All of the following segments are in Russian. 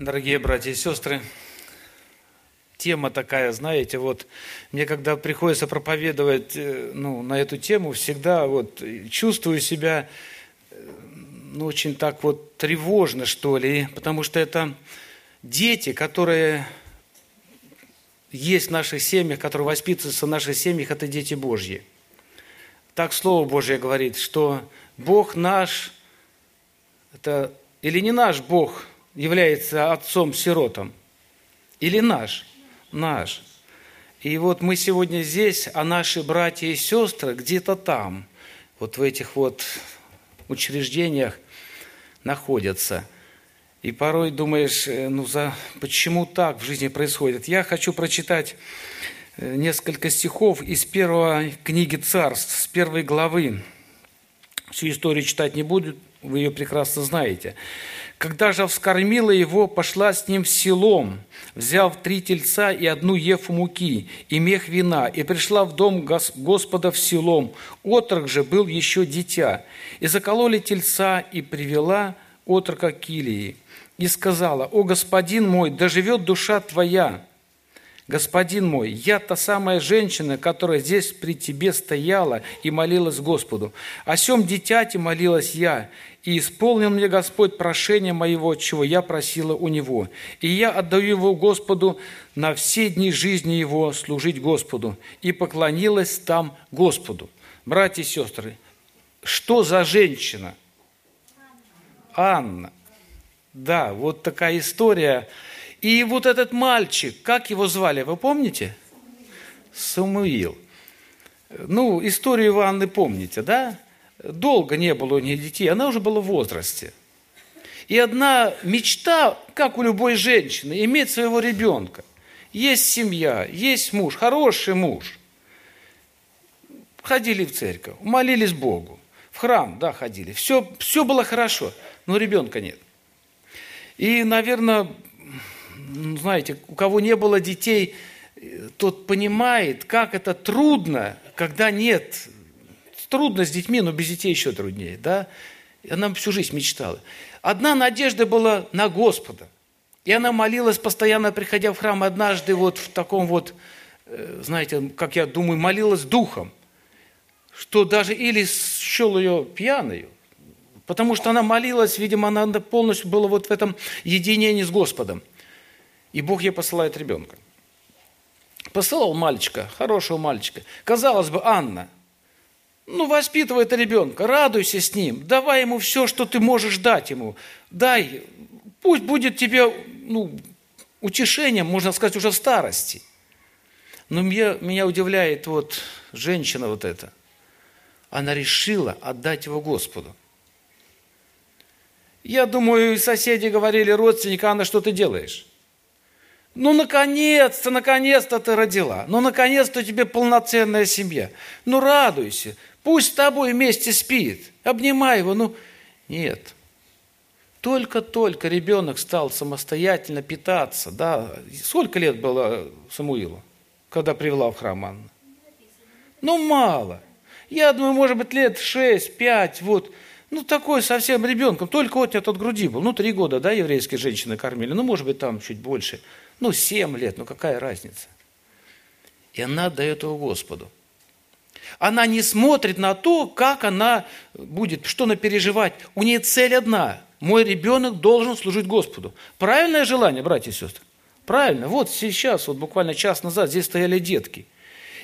дорогие братья и сестры. Тема такая, знаете, вот мне когда приходится проповедовать э, ну, на эту тему, всегда вот чувствую себя э, ну, очень так вот тревожно, что ли, потому что это дети, которые есть в наших семьях, которые воспитываются в наших семьях, это дети Божьи. Так Слово Божье говорит, что Бог наш, это или не наш Бог является отцом-сиротом, или наш, наш. И вот мы сегодня здесь, а наши братья и сестры где-то там, вот в этих вот учреждениях находятся. И порой думаешь, э, ну за, почему так в жизни происходит? Я хочу прочитать э, несколько стихов из первой книги царств, с первой главы. Всю историю читать не буду, вы ее прекрасно знаете. Когда же вскормила его, пошла с ним в селом, взяв три тельца и одну ефу муки, и мех вина, и пришла в дом Господа в селом. Отрок же был еще дитя. И закололи тельца, и привела отрока Килии. И сказала, «О, господин мой, да живет душа твоя, Господин мой, я та самая женщина, которая здесь при тебе стояла и молилась Господу. О сем дитяте молилась я, и исполнил мне Господь прошение моего, чего я просила у Него. И я отдаю его Господу на все дни жизни его служить Господу. И поклонилась там Господу. Братья и сестры, что за женщина? Анна. Да, вот такая история – и вот этот мальчик, как его звали, вы помните? Самуил. Ну, историю Иваны помните, да? Долго не было у нее детей, она уже была в возрасте. И одна мечта, как у любой женщины, иметь своего ребенка. Есть семья, есть муж, хороший муж. Ходили в церковь, молились Богу. В храм, да, ходили. Все, все было хорошо, но ребенка нет. И, наверное, знаете, у кого не было детей, тот понимает, как это трудно, когда нет. Трудно с детьми, но без детей еще труднее, да? Она всю жизнь мечтала. Одна надежда была на Господа. И она молилась постоянно, приходя в храм, однажды вот в таком вот, э, знаете, как я думаю, молилась духом, что даже или счел ее пьяную, потому что она молилась, видимо, она полностью была вот в этом единении с Господом. И Бог ей посылает ребенка. Посылал мальчика, хорошего мальчика. Казалось бы, Анна, ну, воспитывай это ребенка, радуйся с ним, давай ему все, что ты можешь дать ему. Дай, пусть будет тебе, ну, утешением, можно сказать, уже в старости. Но меня, меня удивляет вот женщина вот эта. Она решила отдать его Господу. Я думаю, соседи говорили, родственники, Анна, что ты делаешь? Ну, наконец-то, наконец-то ты родила. Ну, наконец-то у тебя полноценная семья. Ну, радуйся. Пусть с тобой вместе спит. Обнимай его. Ну, нет. Только-только ребенок стал самостоятельно питаться. Да. Сколько лет было Самуилу, когда привела в храм Анна? Ну, мало. Я думаю, может быть, лет шесть, пять, вот. Ну, такой совсем ребенком. Только вот от груди был. Ну, три года, да, еврейские женщины кормили. Ну, может быть, там чуть больше. Ну, семь лет, ну какая разница? И она отдает его Господу. Она не смотрит на то, как она будет, что она переживать. У нее цель одна. Мой ребенок должен служить Господу. Правильное желание, братья и сестры? Правильно. Вот сейчас, вот буквально час назад, здесь стояли детки –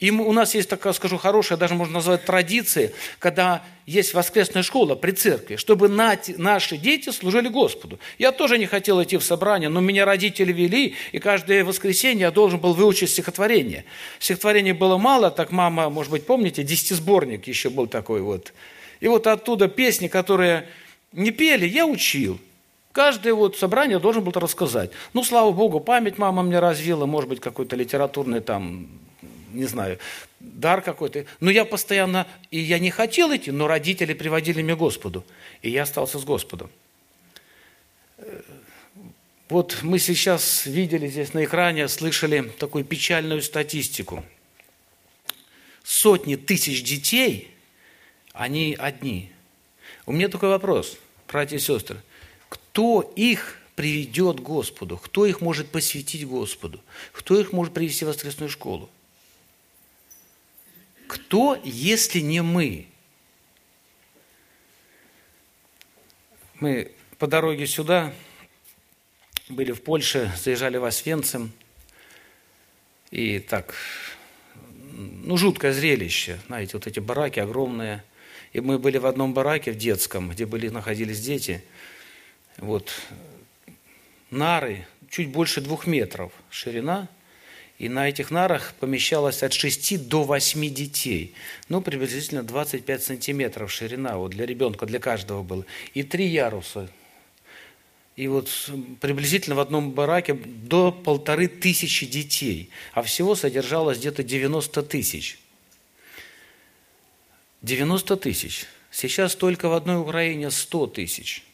и у нас есть такая, скажу, хорошая, даже можно назвать традиция, когда есть воскресная школа при церкви, чтобы наши дети служили Господу. Я тоже не хотел идти в собрание, но меня родители вели, и каждое воскресенье я должен был выучить стихотворение. Стихотворений было мало, так мама, может быть, помните, десятисборник еще был такой вот. И вот оттуда песни, которые не пели, я учил. Каждое вот собрание должен был рассказать. Ну, слава Богу, память мама мне развила, может быть, какой-то литературный там не знаю, дар какой-то. Но я постоянно, и я не хотел идти, но родители приводили меня к Господу. И я остался с Господом. Э, вот мы сейчас видели здесь на экране, слышали такую печальную статистику. Сотни тысяч детей, они одни. У меня такой вопрос, братья и сестры. Кто их приведет к Господу? Кто их может посвятить Господу? Кто их может привести в воскресную школу? Кто, если не мы? Мы по дороге сюда были в Польше, заезжали в Освенцим. И так, ну, жуткое зрелище. Знаете, вот эти бараки огромные. И мы были в одном бараке, в детском, где были, находились дети. Вот, нары, чуть больше двух метров ширина. И на этих нарах помещалось от 6 до 8 детей. Ну, приблизительно 25 сантиметров ширина. Вот для ребенка, для каждого было. И три яруса и вот приблизительно в одном бараке до полторы тысячи детей, а всего содержалось где-то 90 тысяч. 90 тысяч. Сейчас только в одной Украине 100 тысяч.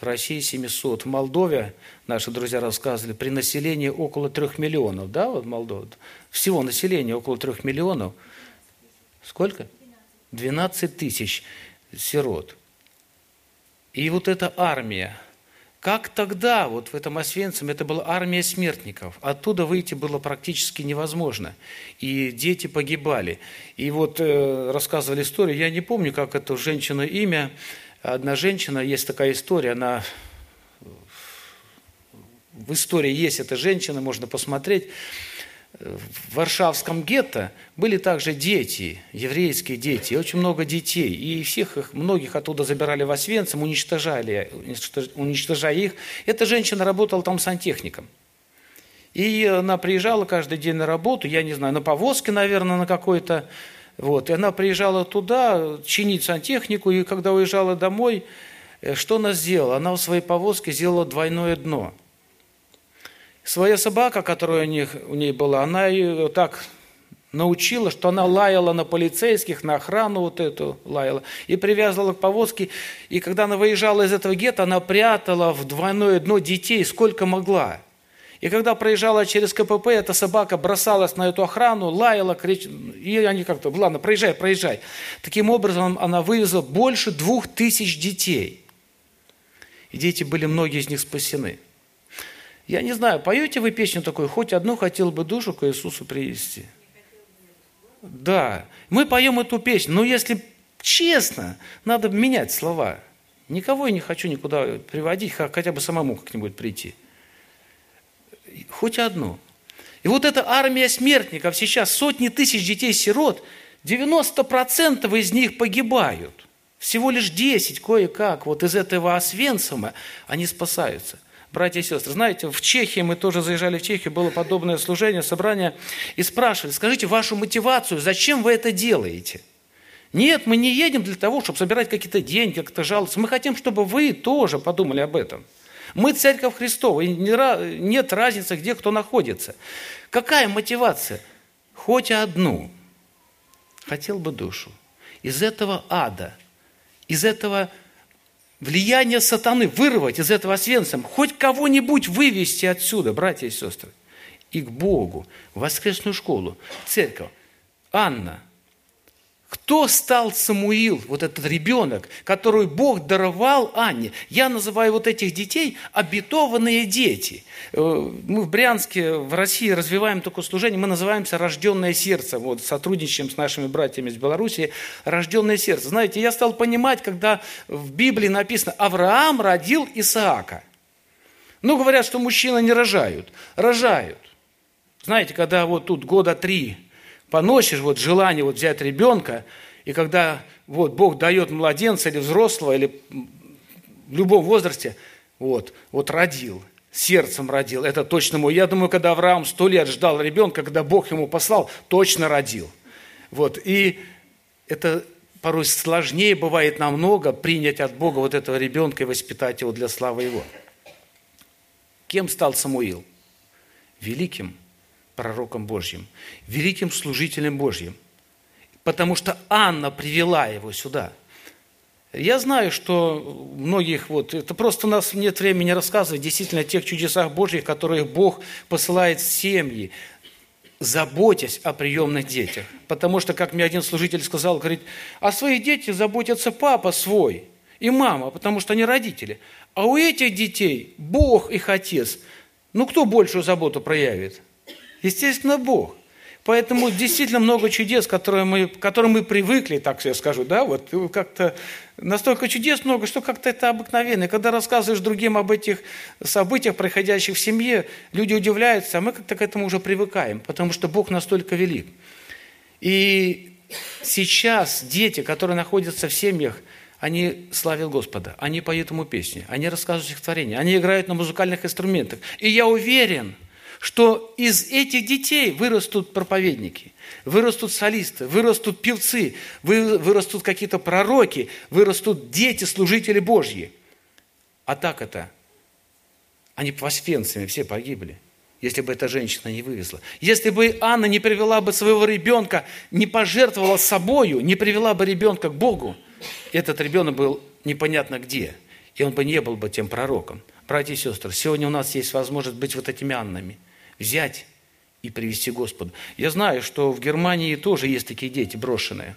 В России 700. В Молдове, наши друзья рассказывали, при населении около 3 миллионов. Да, вот Молдова? Всего населения около 3 миллионов. Сколько? 12 тысяч сирот. И вот эта армия, как тогда, вот в этом Освенцим, это была армия смертников. Оттуда выйти было практически невозможно. И дети погибали. И вот э, рассказывали историю, я не помню, как это женщина имя. Одна женщина, есть такая история, она в истории есть эта женщина, можно посмотреть в Варшавском гетто были также дети, еврейские дети, очень много детей. И всех их, многих оттуда забирали в Освенцим, уничтожали, уничтожая их. Эта женщина работала там сантехником. И она приезжала каждый день на работу, я не знаю, на повозке, наверное, на какой-то. Вот. И она приезжала туда чинить сантехнику, и когда уезжала домой, э, что она сделала? Она в своей повозке сделала двойное дно – Своя собака, которая у, них, у ней была, она ее так научила, что она лаяла на полицейских, на охрану вот эту лаяла, и привязывала к повозке. И когда она выезжала из этого гетто, она прятала в двойное дно детей сколько могла. И когда проезжала через КПП, эта собака бросалась на эту охрану, лаяла, кричала, и они как-то, ладно, проезжай, проезжай. Таким образом, она вывезла больше двух тысяч детей. И дети были, многие из них спасены. Я не знаю, поете вы песню такую, хоть одну хотел бы душу к Иисусу привести. Да, мы поем эту песню, но если честно, надо менять слова. Никого я не хочу никуда приводить, хотя бы самому как-нибудь прийти. Хоть одну. И вот эта армия смертников, сейчас сотни тысяч детей-сирот, 90% из них погибают. Всего лишь 10 кое-как вот из этого Освенцима они спасаются братья и сестры. Знаете, в Чехии, мы тоже заезжали в Чехию, было подобное служение, собрание, и спрашивали, скажите вашу мотивацию, зачем вы это делаете? Нет, мы не едем для того, чтобы собирать какие-то деньги, как-то жаловаться. Мы хотим, чтобы вы тоже подумали об этом. Мы Церковь Христова, и нет разницы, где кто находится. Какая мотивация? Хоть одну. Хотел бы душу. Из этого ада, из этого влияние сатаны вырвать из этого Освенцима, хоть кого-нибудь вывести отсюда, братья и сестры, и к Богу, в воскресную школу, церковь. Анна, кто стал Самуил, вот этот ребенок, который Бог даровал Анне? Я называю вот этих детей обетованные дети. Э, мы в Брянске, в России развиваем такое служение, мы называемся «Рожденное сердце». Вот сотрудничаем с нашими братьями из Беларуси. «Рожденное сердце». Знаете, я стал понимать, когда в Библии написано «Авраам родил Исаака». Ну, говорят, что мужчины не рожают. Рожают. Знаете, когда вот тут года три поносишь вот желание вот взять ребенка, и когда вот Бог дает младенца или взрослого, или в любом возрасте, вот, вот родил, сердцем родил, это точно мой. Я думаю, когда Авраам сто лет ждал ребенка, когда Бог ему послал, точно родил. Вот, и это порой сложнее бывает намного принять от Бога вот этого ребенка и воспитать его для славы Его. Кем стал Самуил? Великим пророком Божьим, великим служителем Божьим, потому что Анна привела его сюда. Я знаю, что многих, вот, это просто у нас нет времени рассказывать действительно о тех чудесах Божьих, которые Бог посылает в семьи, заботясь о приемных детях. Потому что, как мне один служитель сказал, говорит, о своих детях заботится папа свой. и мама, потому что они родители. А у этих детей Бог их отец. Ну, кто большую заботу проявит? Естественно, Бог. Поэтому действительно много чудес, которые мы, к которым мы привыкли, так я скажу, да, вот как-то настолько чудес много, что как-то это обыкновенно. И когда рассказываешь другим об этих событиях, происходящих в семье, люди удивляются, а мы как-то к этому уже привыкаем, потому что Бог настолько велик. И сейчас дети, которые находятся в семьях, они славят Господа, они поют ему песни, они рассказывают стихотворения, они играют на музыкальных инструментах. И я уверен – что из этих детей вырастут проповедники, вырастут солисты, вырастут певцы, вырастут какие-то пророки, вырастут дети, служители Божьи. А так это, они посвенцами все погибли, если бы эта женщина не вывезла. Если бы Анна не привела бы своего ребенка, не пожертвовала собою, не привела бы ребенка к Богу, этот ребенок был непонятно где, и он бы не был бы тем пророком. Братья и сестры, сегодня у нас есть возможность быть вот этими Аннами – взять и привести Господу. Я знаю, что в Германии тоже есть такие дети брошенные.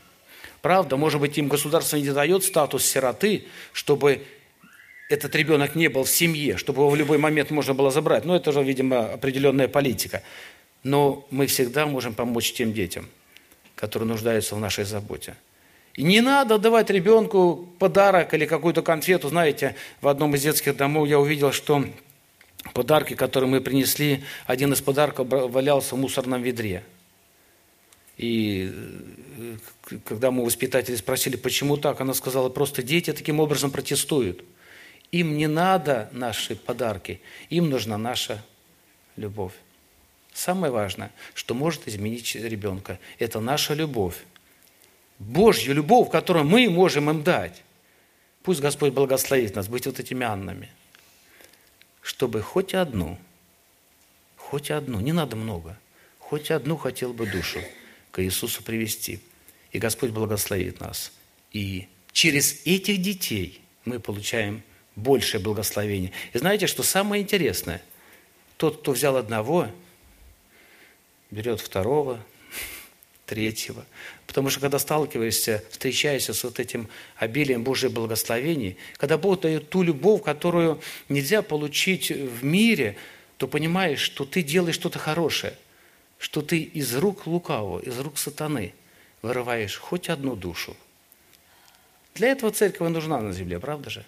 Правда, может быть, им государство не дает статус сироты, чтобы этот ребенок не был в семье, чтобы его в любой момент можно было забрать. Но это же, видимо, определенная политика. Но мы всегда можем помочь тем детям, которые нуждаются в нашей заботе. И не надо давать ребенку подарок или какую-то конфету. Знаете, в одном из детских домов я увидел, что подарки, которые мы принесли, один из подарков валялся в мусорном ведре. И э, когда мы воспитатели спросили, почему так, она сказала, просто дети таким образом протестуют. Им не надо наши подарки, им нужна наша любовь. Самое важное, что может изменить ребенка, это наша любовь. Божью любовь, которую мы можем им дать. Пусть Господь благословит нас быть вот этими Аннами чтобы хоть одну, хоть одну, не надо много, хоть одну хотел бы душу к Иисусу привести. И Господь благословит нас. И через этих детей мы получаем большее благословение. И знаете, что самое интересное? Тот, кто взял одного, берет второго, третьего. Потому что когда сталкиваешься, встречаешься с вот этим обилием Божьих благословений, когда Бог дает ту любовь, которую нельзя получить в мире, то понимаешь, что ты делаешь что-то хорошее, что ты из рук лукавого, из рук сатаны вырываешь хоть одну душу. Для этого церковь нужна на земле, правда же?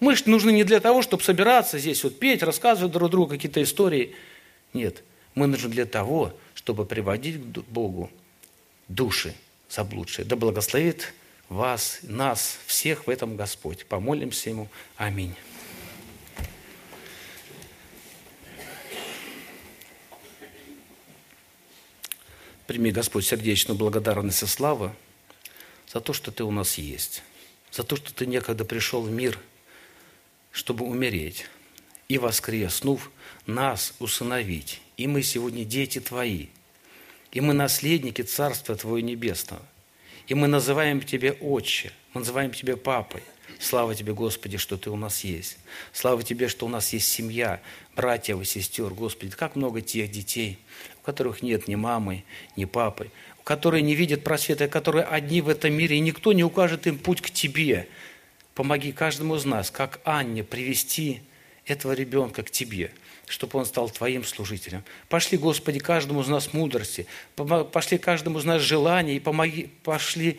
Мы же нужны не для того, чтобы собираться здесь, вот петь, рассказывать друг другу какие-то истории. Нет, мы нужны для того, чтобы приводить к Богу души заблудшие. Да благословит вас, нас, всех в этом Господь. Помолимся Ему. Аминь. Прими, Господь, сердечную благодарность и славу за то, что Ты у нас есть, за то, что Ты некогда пришел в мир, чтобы умереть, и воскреснув, нас усыновить. И мы сегодня дети Твои – и мы наследники Царства Твоего Небесного. И мы называем Тебя Отче, мы называем Тебя Папой. Слава Тебе, Господи, что Ты у нас есть. Слава Тебе, что у нас есть семья, братья и сестер. Господи, как много тех детей, у которых нет ни мамы, ни папы, которые не видят просвета, которые одни в этом мире, и никто не укажет им путь к Тебе. Помоги каждому из нас, как Анне, привести этого ребенка к Тебе – чтобы он стал Твоим служителем. Пошли, Господи, каждому из нас мудрости, пошли каждому из нас желания и помоги, пошли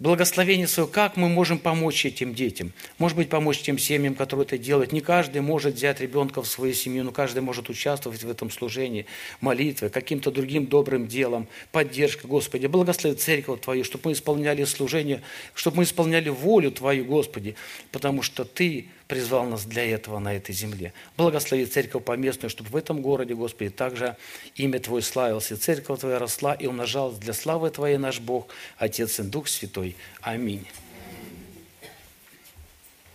благословение свое, как мы можем помочь этим детям. Может быть, помочь тем семьям, которые это делают. Не каждый может взять ребенка в свою семью, но каждый может участвовать в этом служении, молитве, каким-то другим добрым делом, поддержка, Господи. Благослови церковь Твою, чтобы мы исполняли служение, чтобы мы исполняли волю Твою, Господи, потому что Ты призвал нас для этого на этой земле. Благослови церковь поместную, чтобы в этом городе, Господи, также имя Твое славилось, и церковь Твоя росла и умножалась для славы Твоей наш Бог, Отец и Дух Святой. Аминь.